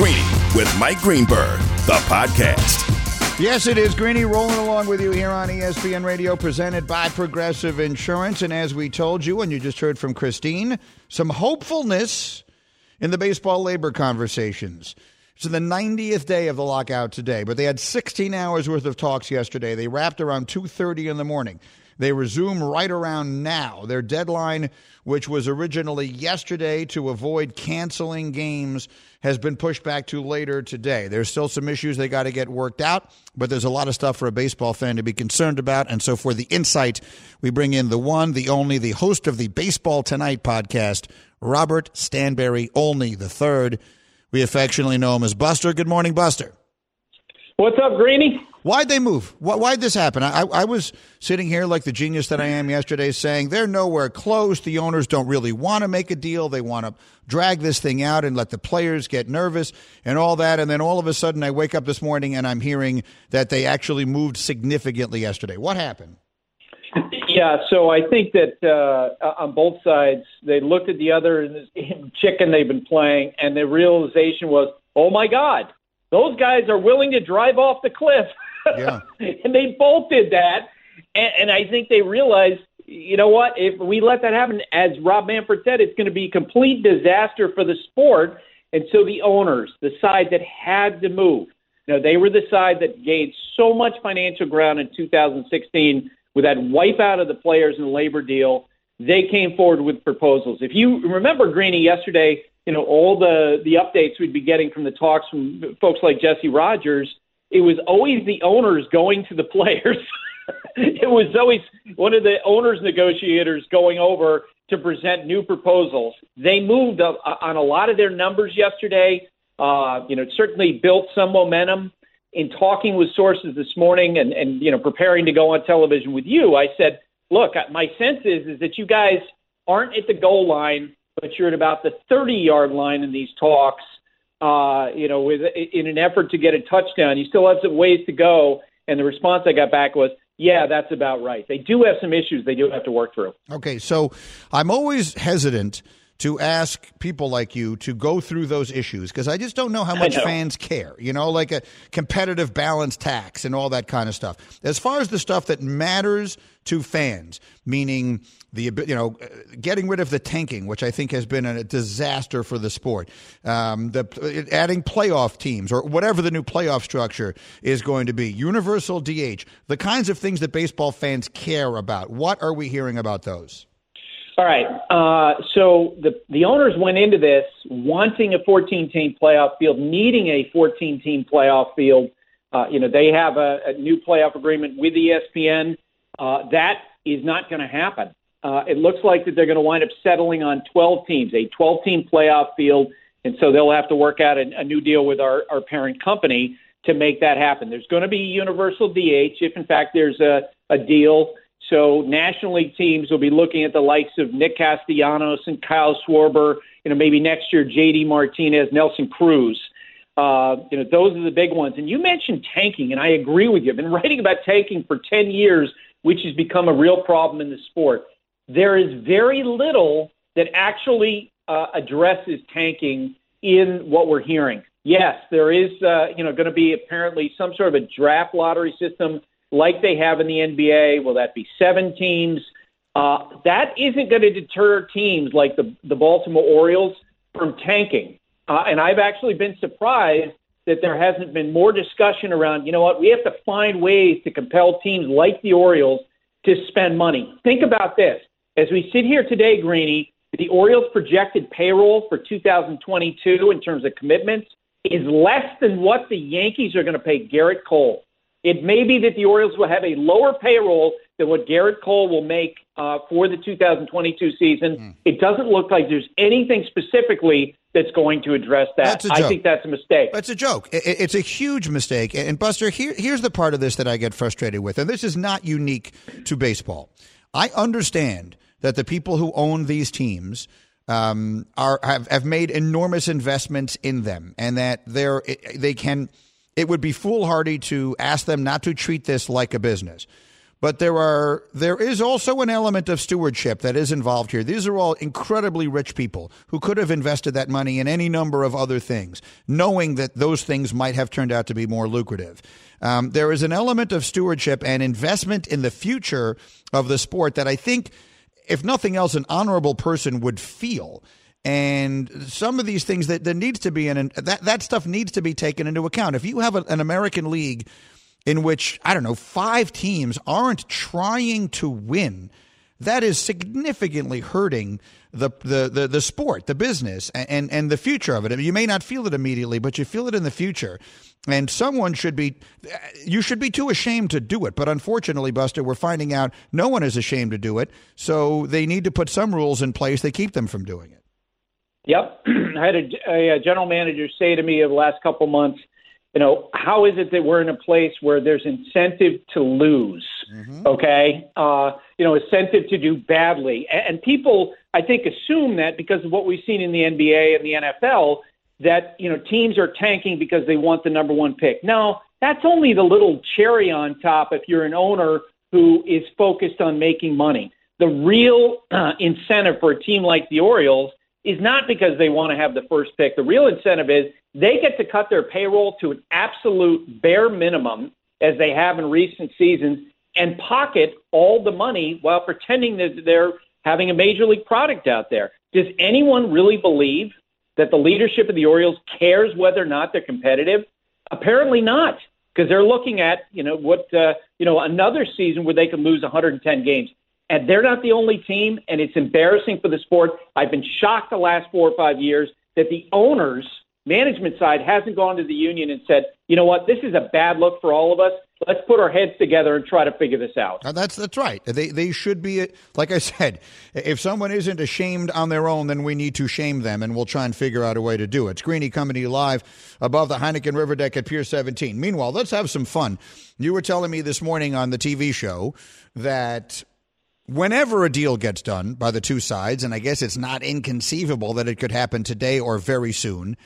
Greeny with Mike Greenberg, the podcast. Yes, it is. Greeny rolling along with you here on ESPN Radio, presented by Progressive Insurance. And as we told you, and you just heard from Christine, some hopefulness in the baseball labor conversations. It's the 90th day of the lockout today, but they had 16 hours worth of talks yesterday. They wrapped around 2:30 in the morning. They resume right around now. Their deadline, which was originally yesterday to avoid canceling games, has been pushed back to later today. There's still some issues they got to get worked out, but there's a lot of stuff for a baseball fan to be concerned about. And so, for the insight, we bring in the one, the only, the host of the Baseball Tonight podcast, Robert Stanberry Olney III. We affectionately know him as Buster. Good morning, Buster. What's up, Greeny? Why'd they move? Why, why'd this happen? I, I was sitting here like the genius that I am yesterday saying they're nowhere close. The owners don't really want to make a deal. They want to drag this thing out and let the players get nervous and all that. And then all of a sudden, I wake up this morning and I'm hearing that they actually moved significantly yesterday. What happened? Yeah, so I think that uh, on both sides, they looked at the other chicken they've been playing, and the realization was, oh my God, those guys are willing to drive off the cliff. Yeah. and they both did that. And, and I think they realized, you know what, if we let that happen, as Rob Manfred said, it's going to be a complete disaster for the sport. And so the owners, the side that had to move, you know, they were the side that gained so much financial ground in 2016 with that wipeout of the players in the labor deal. They came forward with proposals. If you remember, Greeny, yesterday, you know, all the, the updates we'd be getting from the talks from folks like Jesse Rogers, it was always the owners going to the players. it was always one of the owners negotiators going over to present new proposals. They moved up on a lot of their numbers yesterday. Uh, you know, certainly built some momentum. In talking with sources this morning and, and you know preparing to go on television with you, I said, look, my sense is is that you guys aren't at the goal line, but you're at about the 30 yard line in these talks. Uh, you know, with in an effort to get a touchdown, you still have some ways to go. And the response I got back was, yeah, that's about right. They do have some issues they do have to work through. Okay, so I'm always hesitant to ask people like you to go through those issues because I just don't know how much know. fans care, you know, like a competitive balance tax and all that kind of stuff. As far as the stuff that matters to fans, meaning the you know getting rid of the tanking, which I think has been a disaster for the sport, um, the adding playoff teams or whatever the new playoff structure is going to be, universal DH, the kinds of things that baseball fans care about. What are we hearing about those? All right. Uh, so the the owners went into this wanting a 14 team playoff field, needing a 14 team playoff field. Uh, you know, they have a, a new playoff agreement with ESPN. Uh, that is not going to happen. Uh, it looks like that they're going to wind up settling on 12 teams, a 12 team playoff field, and so they'll have to work out a, a new deal with our, our parent company to make that happen. There's going to be universal DH if, in fact, there's a, a deal. So National League teams will be looking at the likes of Nick Castellanos and Kyle Schwarber. You know, maybe next year JD Martinez, Nelson Cruz. Uh, you know, those are the big ones. And you mentioned tanking, and I agree with you. I've been writing about tanking for 10 years, which has become a real problem in the sport. There is very little that actually uh, addresses tanking in what we're hearing. Yes, there is, uh, you know, going to be apparently some sort of a draft lottery system like they have in the NBA. Will that be seven teams? Uh, that isn't going to deter teams like the, the Baltimore Orioles from tanking. Uh, and I've actually been surprised that there hasn't been more discussion around, you know what, we have to find ways to compel teams like the Orioles to spend money. Think about this. As we sit here today, Greeny, the Orioles' projected payroll for 2022 in terms of commitments is less than what the Yankees are going to pay Gerrit Cole. It may be that the Orioles will have a lower payroll than what Gerrit Cole will make uh, for the 2022 season. Mm. It doesn't look like there's anything specifically that's going to address that. I think that's a mistake. That's a joke. It's a huge mistake. And Buster, here, here's the part of this that I get frustrated with, and this is not unique to baseball. I understand that the people who own these teams um, are have, have made enormous investments in them, and that they're they can. It would be foolhardy to ask them not to treat this like a business. But there are there is also an element of stewardship that is involved here. These are all incredibly rich people who could have invested that money in any number of other things, knowing that those things might have turned out to be more lucrative. Um, there is an element of stewardship and investment in the future of the sport that I think, if nothing else, an honorable person would feel. And some of these things that that needs to be an that that stuff needs to be taken into account. If you have a, an American league in which, I don't know, five teams aren't trying to win, that is significantly hurting the, the, the, the sport, the business, and, and the future of it. I mean, you may not feel it immediately, but you feel it in the future. And someone should be, you should be too ashamed to do it. But unfortunately, Buster, we're finding out no one is ashamed to do it. So they need to put some rules in place that keep them from doing it. Yep. I had a, a general manager say to me over the last couple months, you know, how is it that we're in a place where there's incentive to lose? Mm-hmm. Okay. Uh, you know, incentive to do badly. And, and people, I think, assume that because of what we've seen in the NBA and the NFL, that, you know, teams are tanking because they want the number one pick. No, that's only the little cherry on top if you're an owner who is focused on making money. The real uh, incentive for a team like the Orioles is not because they want to have the first pick. The real incentive is they get to cut their payroll to an absolute bare minimum, as they have in recent seasons, and pocket all the money while pretending that they're having a major league product out there. Does anyone really believe that the leadership of the Orioles cares whether or not they're competitive? Apparently not, because they're looking at you know what uh, you know another season where they can lose 110 games. And they're not the only team, and it's embarrassing for the sport. I've been shocked the last four or five years that the owners, management side, hasn't gone to the union and said, you know what, this is a bad look for all of us. Let's put our heads together and try to figure this out. that's that's right. They they should be like I said. If someone isn't ashamed on their own, then we need to shame them, and we'll try and figure out a way to do it. It's Greeny you live above the Heineken River deck at Pier 17. Meanwhile, let's have some fun. You were telling me this morning on the TV show that whenever a deal gets done by the two sides, and I guess it's not inconceivable that it could happen today or very soon,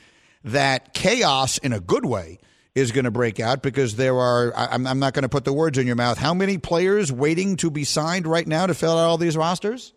that chaos in a good way is going to break out because there are, I'm, I'm not going to put the words in your mouth. How many players waiting to be signed right now to fill out all these rosters?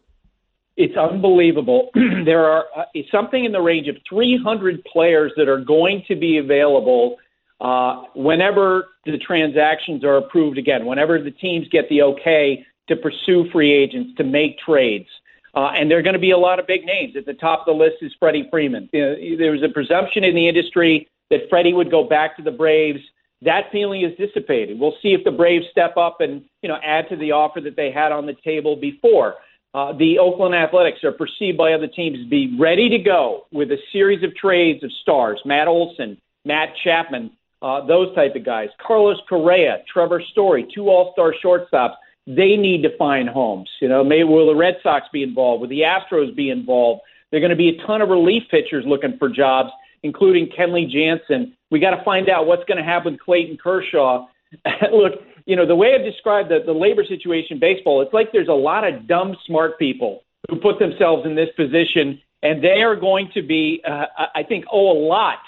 It's unbelievable. there are uh, something in the range of 300 players that are going to be available uh, whenever the transactions are approved again, whenever the teams get the okay to pursue free agents, to make trades. Uh, and there are going to be a lot of big names. At the top of the list is Freddie Freeman. You know, there was a presumption in the industry that Freddie would go back to the Braves. That feeling is dissipated. We'll see if the Braves step up and you know add to the offer that they had on the table before. Uh, the Oakland Athletics are perceived by other teams to be ready to go with a series of trades of stars: Matt Olson, Matt Chapman, uh, those type of guys. Carlos Correa, Trevor Story, two All-Star shortstops they need to find homes. You know, maybe will the Red Sox be involved? Will the Astros be involved? There are going to be a ton of relief pitchers looking for jobs, including Kenley Jansen. We got to find out what's going to happen with Clayton Kershaw. Look, you know, the way I've described the, the labor situation in baseball, it's like there's a lot of dumb, smart people who put themselves in this position, and they are going to be, uh, I think, owe a lot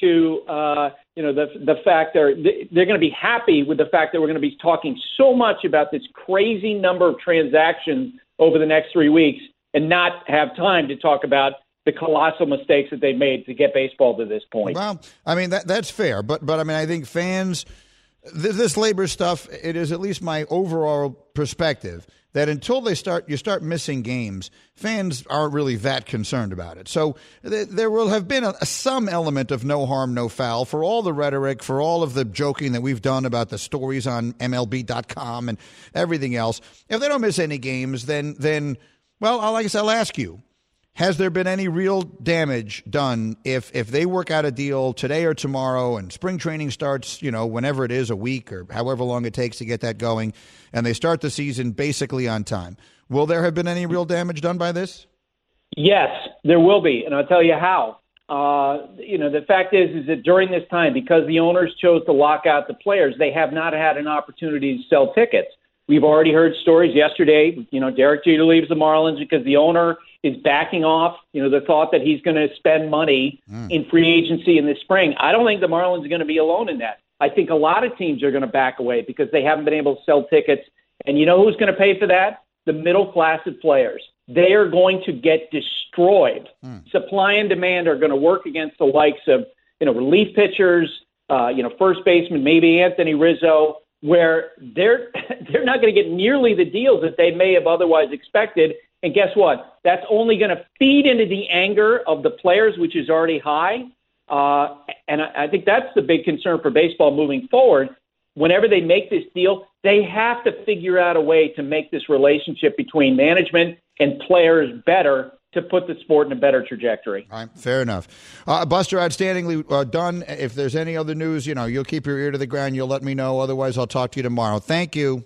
to uh, you know the the fact they're they're going to be happy with the fact that we're going to be talking so much about this crazy number of transactions over the next three weeks and not have time to talk about the colossal mistakes that they made to get baseball to this point. Well, I mean that that's fair, but but I mean I think fans this labor stuff it is at least my overall perspective that until they start you start missing games, fans aren't really that concerned about it. So th- there will have been a, some element of no harm, no foul for all the rhetoric, for all of the joking that we've done about the stories on MLB.com and everything else. If they don't miss any games, then then well, I guess I'll ask you. Has there been any real damage done if if they work out a deal today or tomorrow and spring training starts, you know, whenever it is, a week or however long it takes to get that going, and they start the season basically on time? Will there have been any real damage done by this? Yes, there will be, and I'll tell you how. Uh, you know, the fact is, is that during this time, because the owners chose to lock out the players, they have not had an opportunity to sell tickets. We've already heard stories yesterday. You know, Derek Jeter leaves the Marlins because the owner is backing off. You know, the thought that he's going to spend money mm. in free agency in the spring. I don't think the Marlins are going to be alone in that. I think a lot of teams are going to back away because they haven't been able to sell tickets. And you know who's going to pay for that? The middle class of players. They are going to get destroyed. Mm. Supply and demand are going to work against the likes of you know relief pitchers, uh, you know first baseman, maybe Anthony Rizzo where they're they're not going to get nearly the deals that they may have otherwise expected. And guess what? That's only going to feed into the anger of the players, which is already high. Uh, and I, I think that's the big concern for baseball moving forward. Whenever they make this deal, they have to figure out a way to make this relationship between management and players better to put the sport in a better trajectory. All right, fair enough. Uh, Buster, outstandingly uh, done. If there's any other news, you know, you'll keep your ear to the ground. You'll let me know. Otherwise, I'll talk to you tomorrow. Thank you.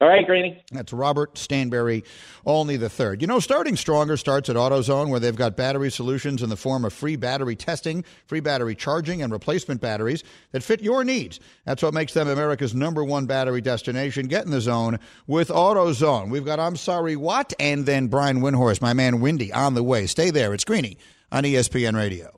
All right, Greeny. That's Robert Stanberry, Olney the third. You know, starting stronger starts at AutoZone, where they've got battery solutions in the form of free battery testing, free battery charging, and replacement batteries that fit your needs. That's what makes them America's number one battery destination. Get in the zone with AutoZone. We've got I'm Sorry What, and then Brian Windhorst, my man Windy, on the way. Stay there. It's Greeny on ESPN Radio.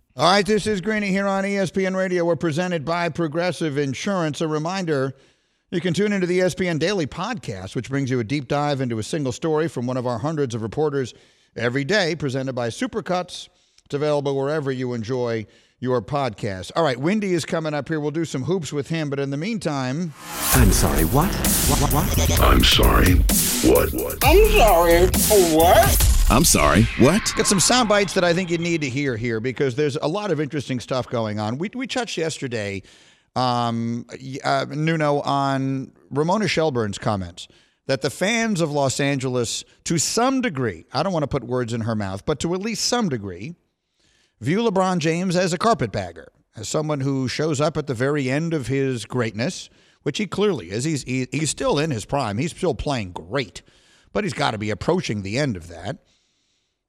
All right, this is Greeny here on ESPN Radio. We're presented by Progressive Insurance. A reminder you can tune into the ESPN Daily Podcast, which brings you a deep dive into a single story from one of our hundreds of reporters every day, presented by Supercuts. It's available wherever you enjoy your podcast. All right, Windy is coming up here. We'll do some hoops with him, but in the meantime. I'm sorry, what? What? What? what? I'm sorry, what? What? I'm sorry, what? I'm sorry, what? Got some sound bites that I think you need to hear here because there's a lot of interesting stuff going on. We, we touched yesterday, um, uh, Nuno, on Ramona Shelburne's comments that the fans of Los Angeles, to some degree, I don't want to put words in her mouth, but to at least some degree, view LeBron James as a carpetbagger, as someone who shows up at the very end of his greatness, which he clearly is. He's, he, he's still in his prime, he's still playing great, but he's got to be approaching the end of that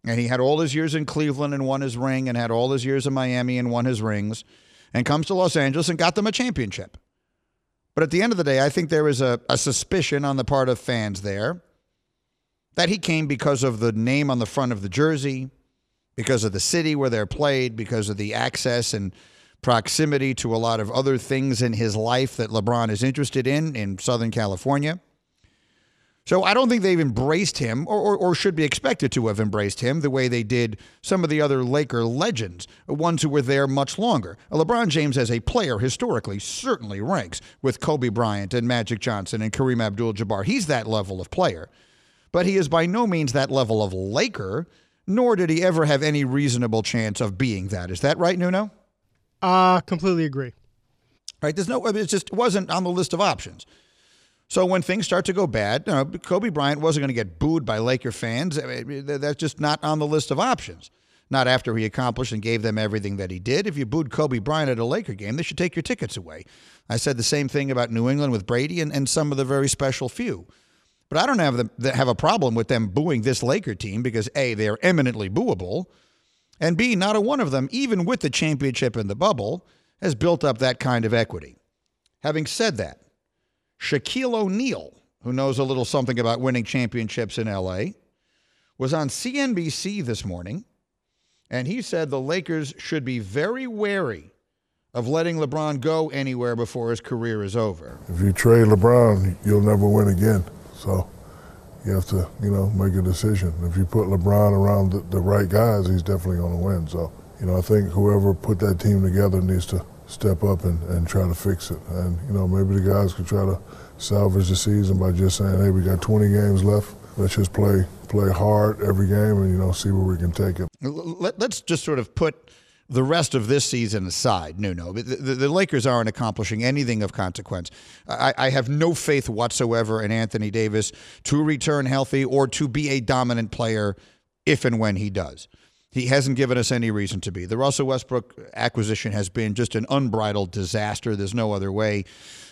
and he had all his years in Cleveland and won his ring, and had all his years in Miami and won his rings, and comes to Los Angeles and got them a championship. But at the end of the day, I think there is a, a suspicion on the part of fans there that he came because of the name on the front of the jersey, because of the city where they're played, because of the access and proximity to a lot of other things in his life that LeBron is interested in in Southern California. So I don't think they've embraced him or, or, or, should be expected to have embraced him the way they did some of the other Laker legends, ones who were there much longer. LeBron James, as a player, historically, certainly ranks with Kobe Bryant and Magic Johnson and Kareem Abdul Jabbar. He's that level of player. But he is by no means that level of Laker nor did he ever have any reasonable chance of being that. Is that right, Nuno? Uh, completely agree. Right? There's no, it just wasn't on the list of options. So when things start to go bad, you know, Kobe Bryant wasn't going to get booed by Laker fans. I mean, that's just not on the list of options. Not after he accomplished and gave them everything that he did. If you booed Kobe Bryant at a Laker game, they should take your tickets away. I said the same thing about New England with Brady and, and some of the very special few. But I don't have them have a problem with them booing this Laker team because A, they are eminently booable, and B, not a one of them, even with the championship in the bubble, has built up that kind of equity. Having said that, Shaquille O'Neal, who knows a little something about winning championships in LA, was on CNBC this morning, and he said the Lakers should be very wary of letting LeBron go anywhere before his career is over. If you trade LeBron, you'll never win again. So you have to, you know, make a decision. If you put LeBron around the, the right guys, he's definitely going to win. So, you know, I think whoever put that team together needs to step up and, and try to fix it. And, you know, maybe the guys could try to salvage the season by just saying, hey, we got 20 games left. Let's just play play hard every game and, you know, see where we can take it. Let, us just sort of put the rest of this season aside, Nuno, the, the, the Lakers aren't accomplishing anything of consequence. I, I, have no faith whatsoever in Anthony Davis to return healthy or to be a dominant player if and when he does. He hasn't given us any reason to be. The Russell Westbrook acquisition has been just an unbridled disaster. There's no other way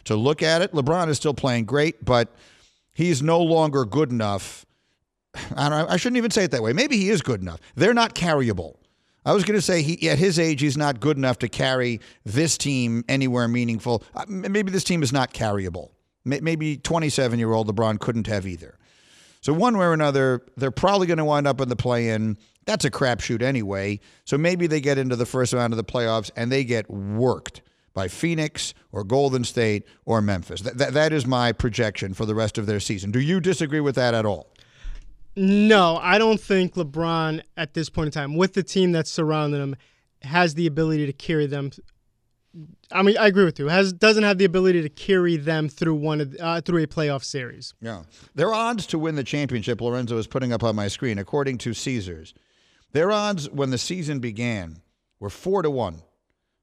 to look at it. LeBron is still playing great, but he's no longer good enough. I, I shouldn't even say it that way. Maybe he is good enough. They're not carryable. I was going to say he at his age he's not good enough to carry this team anywhere meaningful. Uh, maybe this team is not carryable. Maybe 27 year old LeBron couldn't have either. So one way or another, they're probably going to wind up in the play-in. That's a crapshoot anyway. So maybe they get into the first round of the playoffs and they get worked by Phoenix or Golden State or Memphis. That, that, that is my projection for the rest of their season. Do you disagree with that at all? No, I don't think LeBron at this point in time, with the team that's surrounding him, has the ability to carry them. I mean, I agree with you. Has doesn't have the ability to carry them through one of, uh, through a playoff series. Yeah, their odds to win the championship. Lorenzo is putting up on my screen. According to Caesars, their odds when the season began were four to one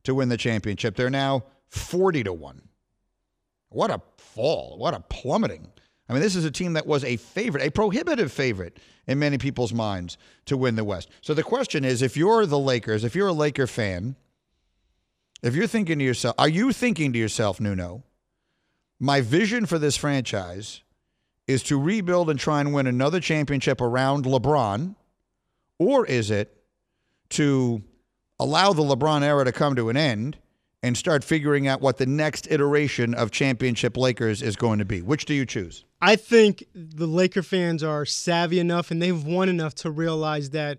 to win the championship. They're now forty to one. What a fall! What a plummeting! I mean, this is a team that was a favorite, a prohibitive favorite in many people's minds to win the West. So the question is if you're the Lakers, if you're a Laker fan, if you're thinking to yourself, are you thinking to yourself, Nuno, my vision for this franchise is to rebuild and try and win another championship around LeBron? Or is it to allow the LeBron era to come to an end and start figuring out what the next iteration of championship Lakers is going to be? Which do you choose? I think the Laker fans are savvy enough and they've won enough to realize that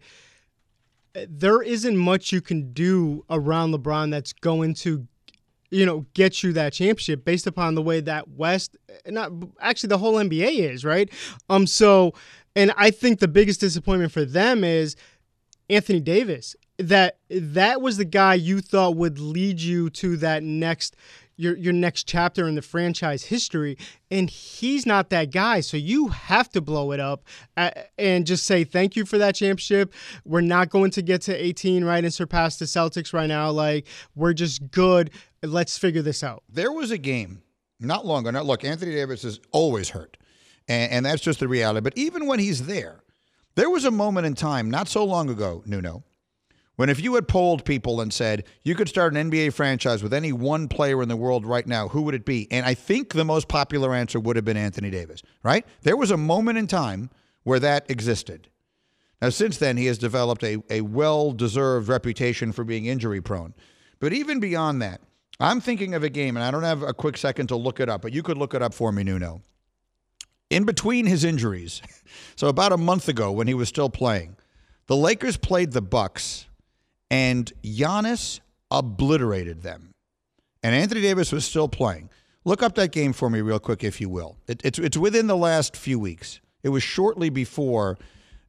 there isn't much you can do around LeBron that's going to you know get you that championship based upon the way that West not actually the whole NBA is, right? Um so and I think the biggest disappointment for them is Anthony Davis. That that was the guy you thought would lead you to that next your your next chapter in the franchise history. And he's not that guy. So you have to blow it up uh, and just say thank you for that championship. We're not going to get to 18 right and surpass the Celtics right now. Like we're just good. Let's figure this out. There was a game not long ago. Now look Anthony Davis is always hurt and, and that's just the reality but even when he's there there was a moment in time not so long ago Nuno when if you had polled people and said you could start an NBA franchise with any one player in the world right now, who would it be? And I think the most popular answer would have been Anthony Davis, right? There was a moment in time where that existed. Now, since then, he has developed a, a well deserved reputation for being injury prone. But even beyond that, I'm thinking of a game, and I don't have a quick second to look it up, but you could look it up for me, Nuno. In between his injuries, so about a month ago when he was still playing, the Lakers played the Bucks and Giannis obliterated them. And Anthony Davis was still playing. Look up that game for me, real quick, if you will. It, it's it's within the last few weeks. It was shortly before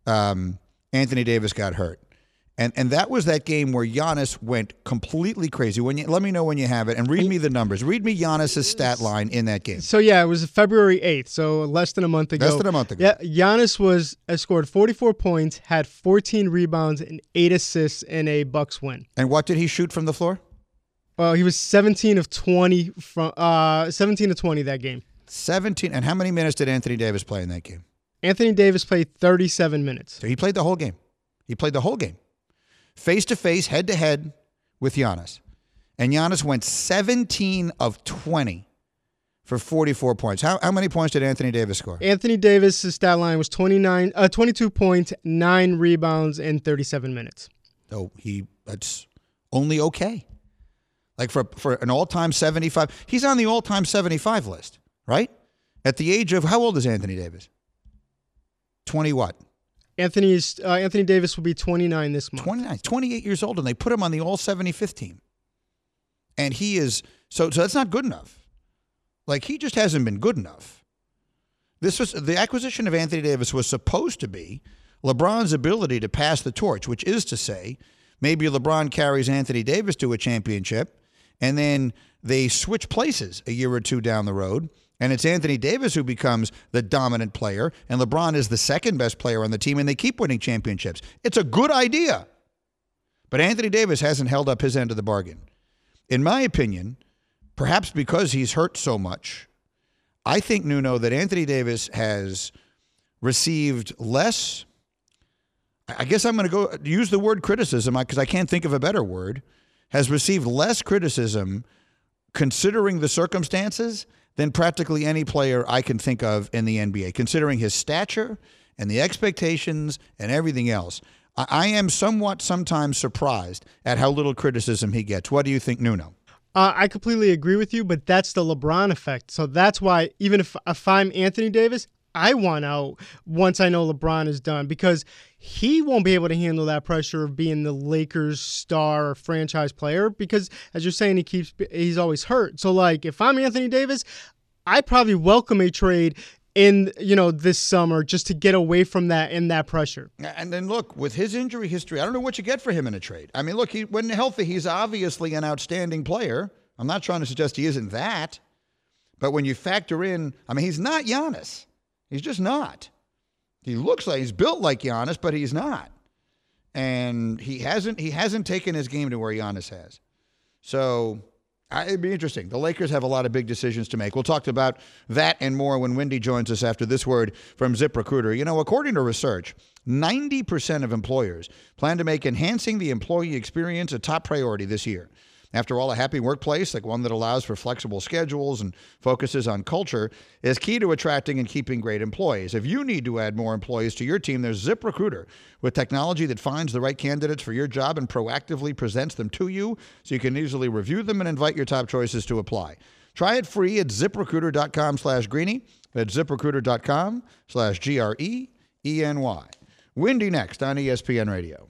um, Anthony Davis got hurt, And and that was that game where Giannis went completely crazy. When you let me know when you have it and read me the numbers. Read me Giannis's stat line in that game. So yeah, it was February eighth, so less than a month ago. Less than a month ago. Yeah, Giannis was uh, scored 44 points, had 14 rebounds and eight assists in a Bucks win. And what did he shoot from the floor? Well, he was 17 of 20 from uh 17 of 20 that game. 17. And how many minutes did Anthony Davis play in that game? Anthony Davis played 37 minutes. So he played the whole game. He played the whole game. Face to face, head to head with Giannis. And Giannis went 17 of 20 for 44 points. How, how many points did Anthony Davis score? Anthony Davis' stat line was 29 uh 22 points, 9 rebounds in 37 minutes. Oh, he that's only okay. Like for for an all-time 75. He's on the all-time 75 list, right? At the age of how old is Anthony Davis? 20 what? Anthony's uh, Anthony Davis will be 29 this month. 29, 28 years old, and they put him on the All 75th team. And he is so so that's not good enough. Like he just hasn't been good enough. This was the acquisition of Anthony Davis was supposed to be LeBron's ability to pass the torch, which is to say, maybe LeBron carries Anthony Davis to a championship, and then they switch places a year or two down the road. And it's Anthony Davis who becomes the dominant player, and LeBron is the second best player on the team, and they keep winning championships. It's a good idea. But Anthony Davis hasn't held up his end of the bargain. In my opinion, perhaps because he's hurt so much, I think, Nuno, that Anthony Davis has received less. I guess I'm going to go use the word criticism because I can't think of a better word. Has received less criticism considering the circumstances than practically any player I can think of in the NBA, considering his stature and the expectations and everything else. I, I am somewhat sometimes surprised at how little criticism he gets. What do you think, Nuno? Uh, I completely agree with you, but that's the LeBron effect. So that's why even if if I'm Anthony Davis, I want out once I know LeBron is done because he won't be able to handle that pressure of being the Lakers star franchise player because as you're saying he keeps he's always hurt. So like if I'm Anthony Davis, I probably welcome a trade in you know this summer just to get away from that and that pressure. And then look, with his injury history, I don't know what you get for him in a trade. I mean, look, he when healthy, he's obviously an outstanding player. I'm not trying to suggest he isn't that. But when you factor in, I mean, he's not Giannis. He's just not. He looks like he's built like Giannis, but he's not. And he hasn't he hasn't taken his game to where Giannis has. So I, it'd be interesting. The Lakers have a lot of big decisions to make. We'll talk about that and more when Windy joins us after this word from ZipRecruiter. You know, according to research, 90% of employers plan to make enhancing the employee experience a top priority this year. After all, a happy workplace, like one that allows for flexible schedules and focuses on culture, is key to attracting and keeping great employees. If you need to add more employees to your team, there's ZipRecruiter with technology that finds the right candidates for your job and proactively presents them to you so you can easily review them and invite your top choices to apply. Try it free at ziprecruiter.com slash greeny. That's ziprecruiter.com slash G R E E N Y. Windy next on ESPN Radio.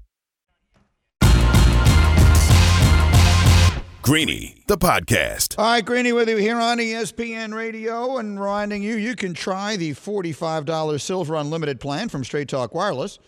Greeny, the podcast. All right, Greeny with you here on ESPN Radio and reminding you you can try the $45 Silver Unlimited plan from Straight Talk Wireless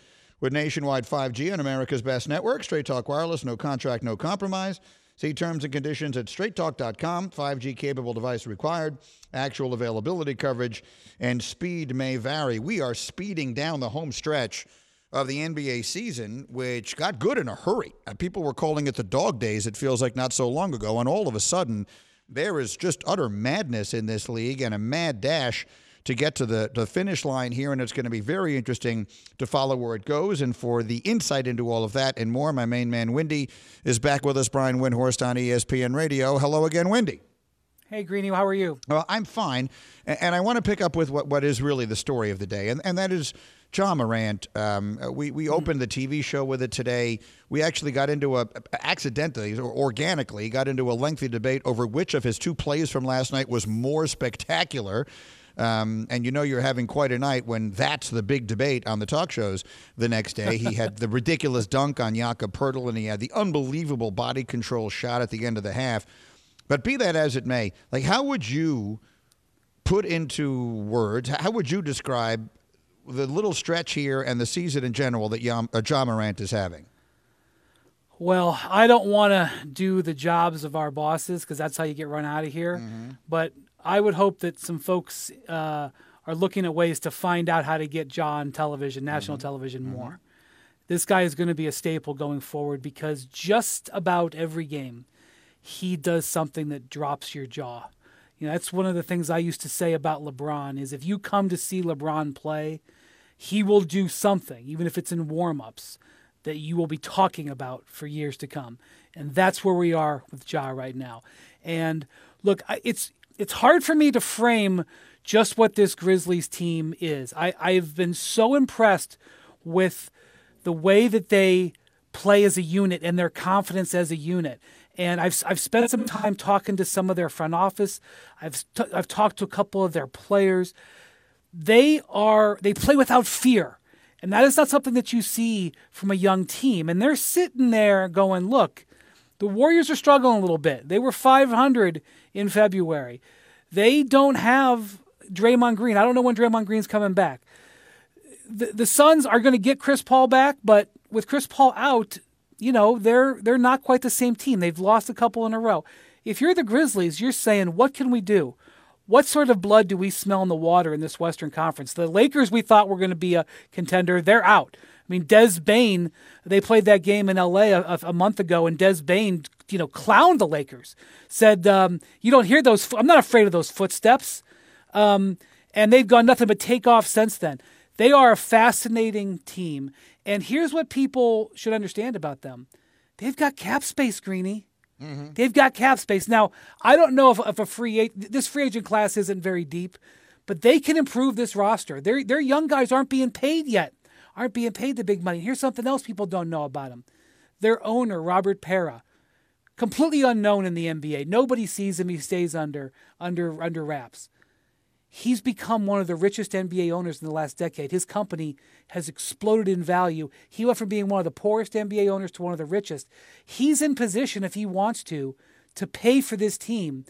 with nationwide 5G on America's best network. Straight Talk Wireless, no contract, no compromise. See terms and conditions at straighttalk.com. 5G capable device required. Actual availability coverage and speed may vary. We are speeding down the home stretch of the NBA season, which got good in a hurry. Uh, People were calling it the dog days, it feels like not so long ago. And all of a sudden, there is just utter madness in this league and a mad dash to get to the, the finish line here. And it's going to be very interesting to follow where it goes. And for the insight into all of that and more, my main man, Windy, is back with us. Brian Windhorst on ESPN Radio. Hello again, Windy. Hey, Greeny, how are you? Well, I'm fine, and I want to pick up with what, what is really the story of the day, and, and that is Ja Morant. Um, we we opened the TV show with it today. We actually got into a accidentally or organically got into a lengthy debate over which of his two plays from last night was more spectacular. Um, and you know you're having quite a night when that's the big debate on the talk shows the next day. He had the ridiculous dunk on Jakob Poeltl, and he had the unbelievable body control shot at the end of the half. But be that as it may, like how would you put into words? How would you describe the little stretch here and the season in general that Yam, uh, Ja Morant is having? Well, I don't want to do the jobs of our bosses because that's how you get run out of here. But I would hope that some folks uh, are looking at ways to find out how to get Ja television, national television, more. This guy is going to be a staple going forward because just about every game, he does something that drops your jaw. You know, that's one of the things I used to say about LeBron is if you come to see LeBron play, he will do something, even if it's in warm-ups, that you will be talking about for years to come. And that's where we are with Ja right now. And look, it's it's hard for me to frame just what this Grizzlies team is. I, I've been so impressed with the way that they play as a unit and their confidence as a unit. And I've, I've spent some time talking to some of their front office. I've, t- I've talked to a couple of their players. They are they play without fear. And that is not something that you see from a young team. And they're sitting there going, look, the Warriors are struggling a little bit. They were 500 in February. They don't have Draymond Green. I don't know when Draymond Green's coming back. The, the Suns are going to get Chris Paul back, but with Chris Paul out, you know, they're they're not quite the same team. They've lost a couple in a row. If you're the Grizzlies, you're saying, what can we do? What sort of blood do we smell in the water in this Western Conference? The Lakers we thought were going to be a contender, they're out. I mean, Des Bane, they played that game in LA a, a month ago, and Des Bane, you know, clowned the Lakers. Said, um, "You don't hear those. I'm not afraid of those footsteps." Um, and they've gone nothing but take off since then. They are a fascinating team, and here's what people should understand about them: they've got cap space, Greeny. Mm-hmm. They've got cap space. Now, I don't know if, if a free agent, this free agent class isn't very deep, but they can improve this roster. Their their young guys aren't being paid yet, aren't being paid the big money. Here's something else people don't know about them. Their owner, Robert Pera, completely unknown in the NBA. Nobody sees him. He stays under under under wraps. He's become one of the richest NBA owners in the last decade. His company has exploded in value. He went from being one of the poorest NBA owners to one of the richest. He's in position, if he wants to, to pay for this team.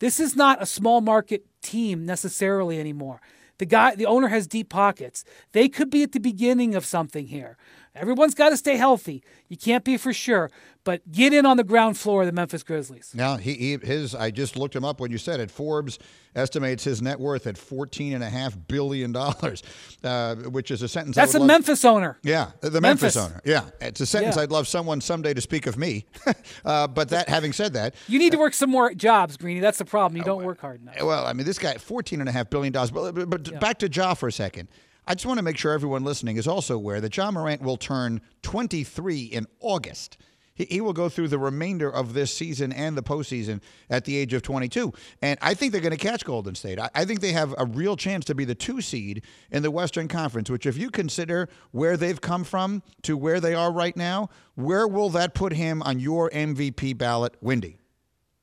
This is not a small market team necessarily anymore. The guy, the owner has deep pockets. They could be at the beginning of something here. Everyone's got to stay healthy. You can't be for sure, but get in on the ground floor of the Memphis Grizzlies. Now he, he his I just looked him up when you said it. Forbes estimates his net worth at fourteen and a half billion dollars, uh, which is a sentence. I That's a love- Memphis owner. Yeah, the Memphis, Memphis. owner. Yeah, it's a sentence Yeah. I'd love someone someday to speak of me. uh, but that, having said that, You need to work some more jobs, Greeny. That's the problem. You don't work hard enough. well, I mean, this guy, fourteen and a half billion dollars. But, but, but back to Ja for a second. I just want to make sure everyone listening is also aware that Ja Morant will turn 23 in August. He, he will go through the remainder of this season and the postseason at the age of 22. And I think they're going to catch Golden State. I, I think they have a real chance to be the two seed in the Western Conference, which, if you consider where they've come from to where they are right now, where will that put him on your MVP ballot, Windy?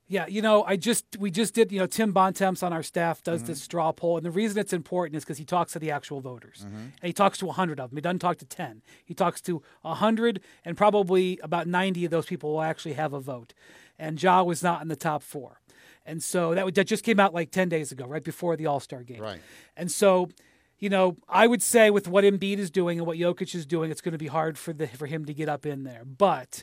Yeah, you know, I just we just did. You know, Tim Bontemps on our staff does mm-hmm. this straw poll, and the reason it's important is because he talks to the actual voters, mm-hmm. and he talks to hundred of them. He doesn't talk to ten. He talks to hundred, and probably about ninety of those people will actually have a vote. And Ja was not in the top four, and so that that just came out like ten days ago, right before the All Star game. Right. And so, you know, I would say with what Embiid is doing and what Jokic is doing, it's going to be hard for the for him to get up in there, but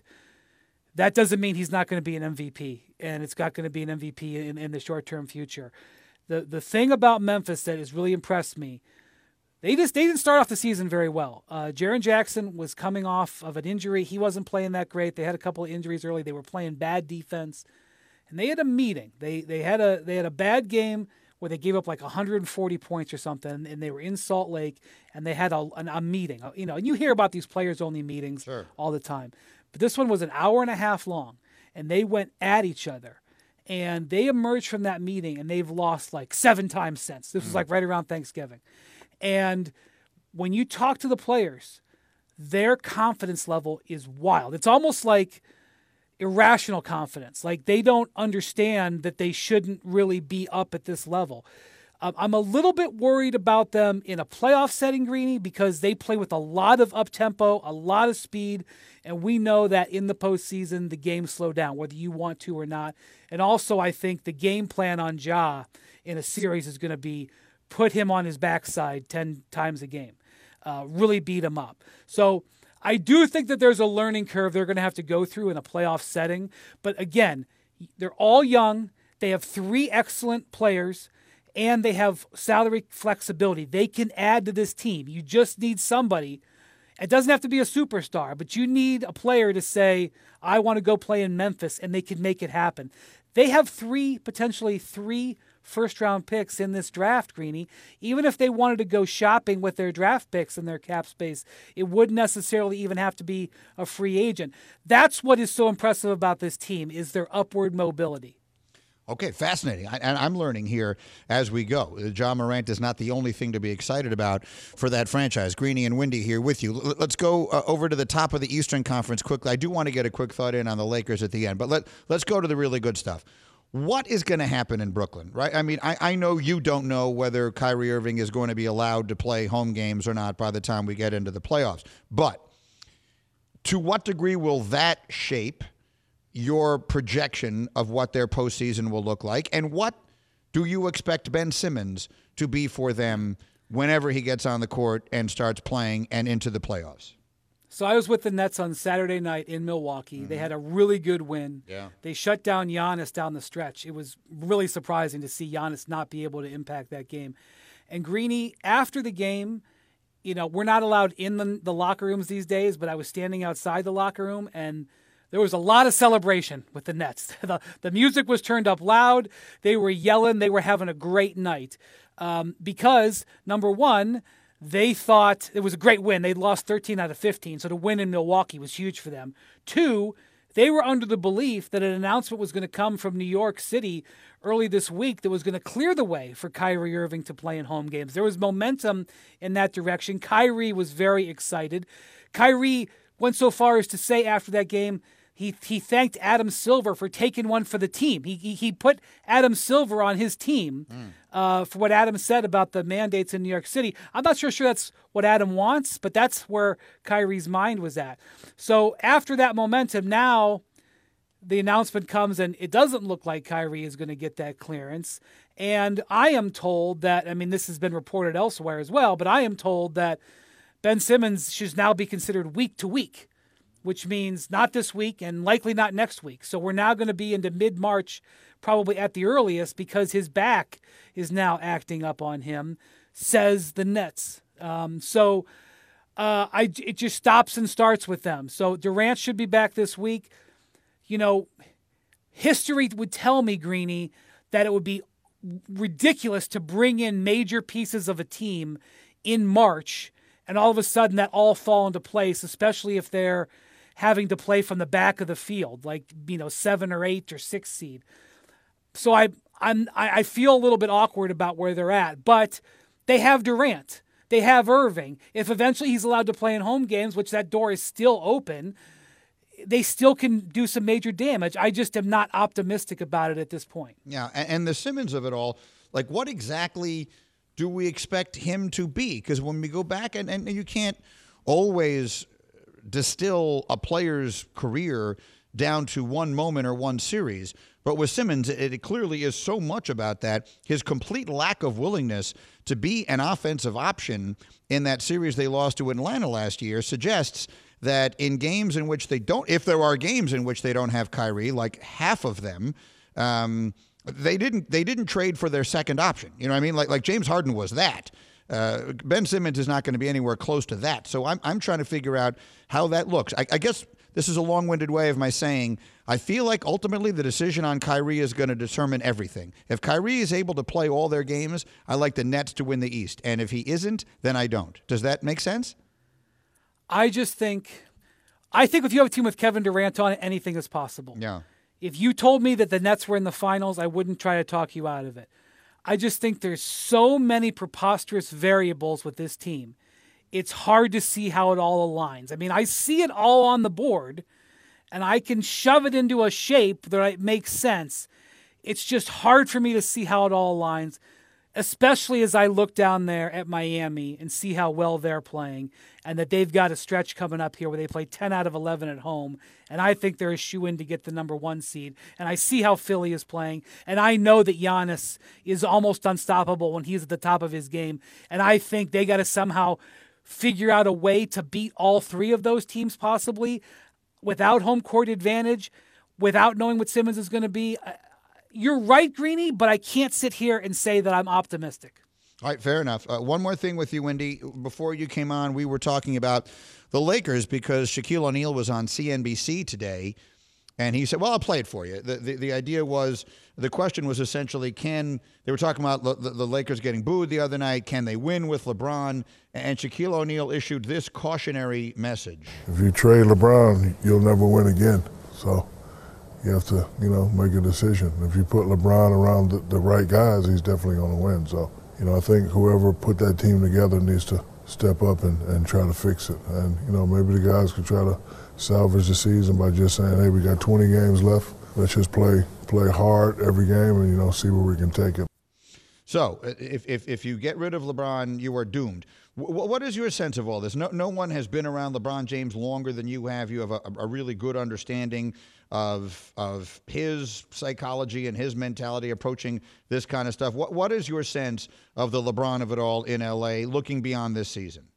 that doesn't mean he's not going to be an MVP, and it's not going to be an MVP in, in the short term future. The the thing about Memphis that has really impressed me, they just they didn't start off the season very well. Uh, Jaren Jackson was coming off of an injury; he wasn't playing that great. They had a couple of injuries early. They were playing bad defense, and they had a meeting. They they had a they had a bad game where they gave up like 140 points or something, and they were in Salt Lake, and they had a, a, a meeting. You know, and you hear about these players only meetings sure. all the time. But this one was an hour and a half long, and they went at each other. And they emerged from that meeting, and they've lost like seven times since. This was mm. like right around Thanksgiving. And when you talk to the players, their confidence level is wild. It's almost like irrational confidence. Like they don't understand that they shouldn't really be up at this level. Um, I'm a little bit worried about them in a playoff setting, Greeny, because they play with a lot of up tempo, a lot of speed, and we know that in the postseason the games slow down, whether you want to or not. And also, I think the game plan on Ja in a series is going to be put him on his backside ten times a game, uh, really beat him up. So. I do think that there's a learning curve they're going to have to go through in a playoff setting. But again, they're all young. They have three excellent players and they have salary flexibility. They can add to this team. You just need somebody. It doesn't have to be a superstar, but you need a player to say, I want to go play in Memphis, and they can make it happen. They have three, potentially three first round picks in this draft, Greeny. Even if they wanted to go shopping with their draft picks and their cap space, it wouldn't necessarily even have to be a free agent. That's what is so impressive about this team is their upward mobility. Okay, fascinating. I, and I'm learning here as we go. Ja Morant is not the only thing to be excited about for that franchise. Greeny and Windy here with you. L- let's go uh, over to the top of the Eastern Conference quickly. I do want to get a quick thought in on the Lakers at the end, but let, let's go to the really good stuff. What is going to happen in Brooklyn, right? I mean, I, I know you don't know whether Kyrie Irving is going to be allowed to play home games or not by the time we get into the playoffs. But to what degree will that shape – your projection of what their postseason will look like, and what do you expect Ben Simmons to be for them whenever he gets on the court and starts playing and into the playoffs? So I was with the Nets on Saturday night in Milwaukee. Mm-hmm. They had a really good win. Yeah. They shut down Giannis down the stretch. It was really surprising to see Giannis not be able to impact that game. And Greeny, after the game, you know, we're not allowed in the, the locker rooms these days, but I was standing outside the locker room and – there was a lot of celebration with the Nets. the, the music was turned up loud. They were yelling. They were having a great night um, because, number one, they thought it was a great win. They'd lost 13 out of 15, so to win in Milwaukee was huge for them. Two, they were under the belief that an announcement was going to come from New York City early this week that was going to clear the way for Kyrie Irving to play in home games. There was momentum in that direction. Kyrie was very excited. Kyrie went so far as to say after that game, he, he thanked Adam Silver for taking one for the team. He, he, he put Adam Silver on his team mm. uh, for what Adam said about the mandates in New York City. I'm not sure, sure that's what Adam wants, but that's where Kyrie's mind was at. So after that momentum, now the announcement comes and it doesn't look like Kyrie is going to get that clearance. And I am told that, I mean, this has been reported elsewhere as well, but I am told that Ben Simmons should now be considered week to week which means not this week and likely not next week. So we're now going to be into mid March, probably at the earliest, because his back is now acting up on him, says the Nets. Um, so uh, I, it just stops and starts with them. So Durant should be back this week. You know, history would tell me, Greeny, that it would be ridiculous to bring in major pieces of a team in March and all of a sudden that all fall into place, especially if they're having to play from the back of the field, like you know seven or eight or six seed. So I I'm I feel a little bit awkward about where they're at, but they have Durant, they have Irving. If eventually he's allowed to play in home games, which that door is still open, they still can do some major damage. I just am not optimistic about it at this point. Yeah, and the Simmons of it all, like what exactly do we expect him to be? Because when we go back, and, and you can't always distill a player's career down to one moment or one series. But with Simmons, it, clearly is so much about that. His complete lack of willingness to be an offensive option in that series they lost to Atlanta last year suggests that in games in which they don't, if there are games in which they don't have Kyrie, like half of them, um, they didn't they didn't trade for their second option. You know what I mean? Like like James Harden was that. Uh, ben Simmons is not going to be anywhere close to that. So I'm I'm trying to figure out how that looks. I, I guess this is a long-winded way of my saying I feel like ultimately the decision on Kyrie is going to determine everything. If Kyrie is able to play all their games, I like the Nets to win the East, and if he isn't, then I don't. Does that make sense? I just think, I think if you have a team with Kevin Durant on it, anything is possible. Yeah. If you told me that the Nets were in the finals, I wouldn't try to talk you out of it. I just think there's so many preposterous variables with this team. It's hard to see how it all aligns. I mean, I see it all on the board and I can shove it into a shape that makes sense. It's just hard for me to see how it all aligns especially as I look down there at Miami and see how well they're playing, and that they've got a stretch coming up here where they play 10 out of 11 at home, and I think they're a shoe in to get the number one seed. And I see how Philly is playing, and I know that Giannis is almost unstoppable when he's at the top of his game, and I think they got to somehow figure out a way to beat all three of those teams possibly without home court advantage, without knowing what Simmons is going to be you're right, Greeny, but I can't sit here and say that I'm optimistic. All right, fair enough. Uh, one more thing with you, Windy. Before you came on, we were talking about the Lakers because Shaquille O'Neal was on CNBC today, and he said, "Well, I'll play it for you." The the, the idea was the question was essentially, can they were talking about the, the Lakers getting booed the other night? Can they win with LeBron? And Shaquille O'Neal issued this cautionary message: If you trade LeBron, you'll never win again. So you have to, you know, make a decision. If you put LeBron around the, the right guys, he's definitely going to win. So, you know, I think whoever put that team together needs to step up and, and try to fix it. And, you know, maybe the guys could try to salvage the season by just saying, hey, we got 20 games left. Let's just play play hard every game and, you know, see where we can take it. So, if, if, if you get rid of LeBron, you are doomed. W- what is your sense of all this? No, no one has been around LeBron James longer than you have. You have a, a really good understanding of of his psychology and his mentality approaching this kind of stuff. What what is your sense of the LeBron of it all in LA looking beyond this season?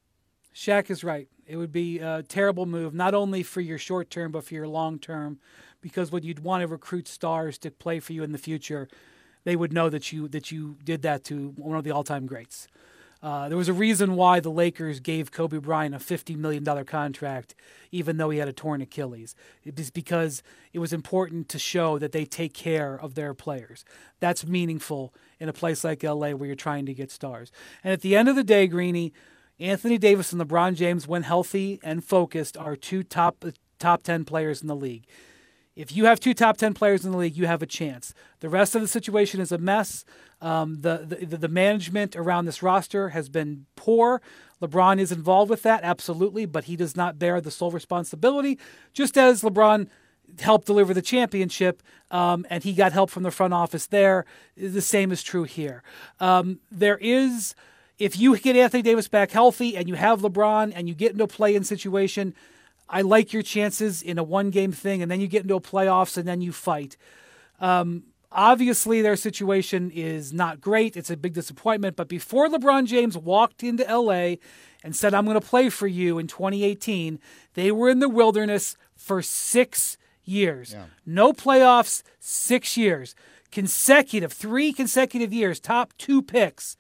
Shaq is right. It would be a terrible move, not only for your short term, but for your long term, because when you'd want to recruit stars to play for you in the future, they would know that you that you did that to one of the all time greats. Uh, there was a reason why the Lakers gave Kobe Bryant a $50 million contract, even though he had a torn Achilles. It was because it was important to show that they take care of their players. That's meaningful in a place like LA where you're trying to get stars. And at the end of the day, Greeny, Anthony Davis and LeBron James, when healthy and focused, are two top top 10 players in the league. If you have two top 10 players in the league, you have a chance. The rest of the situation is a mess. Um, the, the, the management around this roster has been poor. LeBron is involved with that, absolutely, but he does not bear the sole responsibility, just as LeBron helped deliver the championship um, and he got help from the front office there. The same is true here. Um, there is, if you get Anthony Davis back healthy and you have LeBron and you get into a play in situation, I like your chances in a one game thing, and then you get into a playoffs and then you fight. Um, obviously, their situation is not great. It's a big disappointment. But before LeBron James walked into LA and said, I'm going to play for you in 2018, they were in the wilderness for six years. Yeah. No playoffs, six years. Consecutive, three consecutive years, top two picks.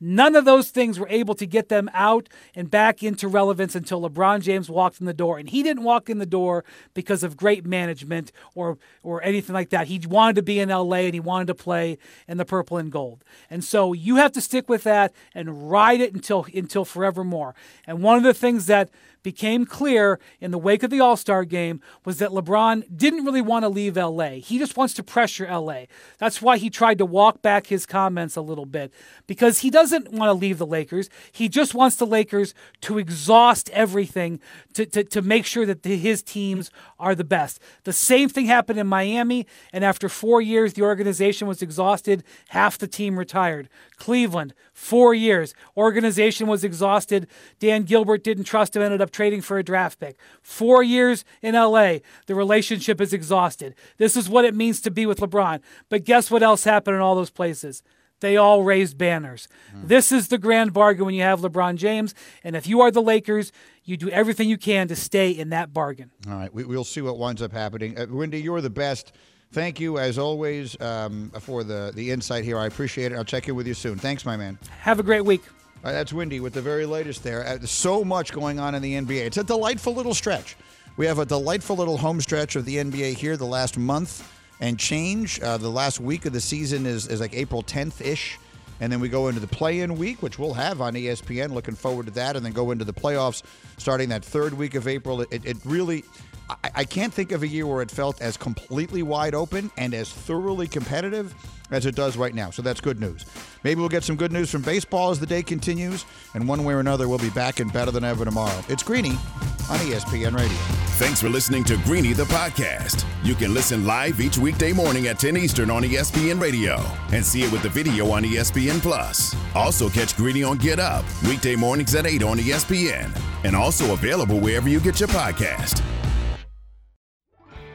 None of those things were able to get them out and back into relevance until LeBron James walked in the door. And he didn't walk in the door because of great management or or anything like that. He wanted to be in LA and he wanted to play in the purple and gold. And so you have to stick with that and ride it until until forevermore. And one of the things that became clear in the wake of the All Star game was that LeBron didn't really want to leave LA. He just wants to pressure LA. That's why he tried to walk back his comments a little bit because he doesn't want to leave the Lakers. He just wants the Lakers to exhaust everything to, to, to make sure that the, his teams are the best. The same thing happened in Miami, and after four years, the organization was exhausted. Half the team retired. Cleveland, four years. Organization was exhausted. Dan Gilbert didn't trust him, ended up trading for a draft pick. Four years in LA, the relationship is exhausted. This is what it means to be with LeBron. But guess what else happened in all those places? They all raised banners. Mm. This is the grand bargain when you have LeBron James. And if you are the Lakers, you do everything you can to stay in that bargain. All right. We, will see what winds up happening. Uh, Windy, you're the best. Thank you, as always, um, for the, the insight here. I appreciate it. I'll check in with you soon. Thanks, my man. Have a great week. Uh, that's Windy with the very latest there. Uh, so much going on in the NBA. It's a delightful little stretch. We have a delightful little home stretch of the NBA here the last month and change. Uh, the last week of the season is, is like April 10th ish. And then we go into the play in week, which we'll have on ESPN. Looking forward to that. And then go into the playoffs starting that third week of April. It, it really, I, I can't think of a year where it felt as completely wide open and as thoroughly competitive as it does right now. So that's good news. Maybe we'll get some good news from baseball as the day continues, and one way or another, we'll be back and better than ever tomorrow. It's Greeny on ESPN Radio. Thanks for listening to Greeny the podcast. You can listen live each weekday morning at 10 Eastern on ESPN Radio and see it with the video on ESPN Plus. Also catch Greeny on Get Up weekday mornings at 8 on ESPN and also available wherever you get your podcast.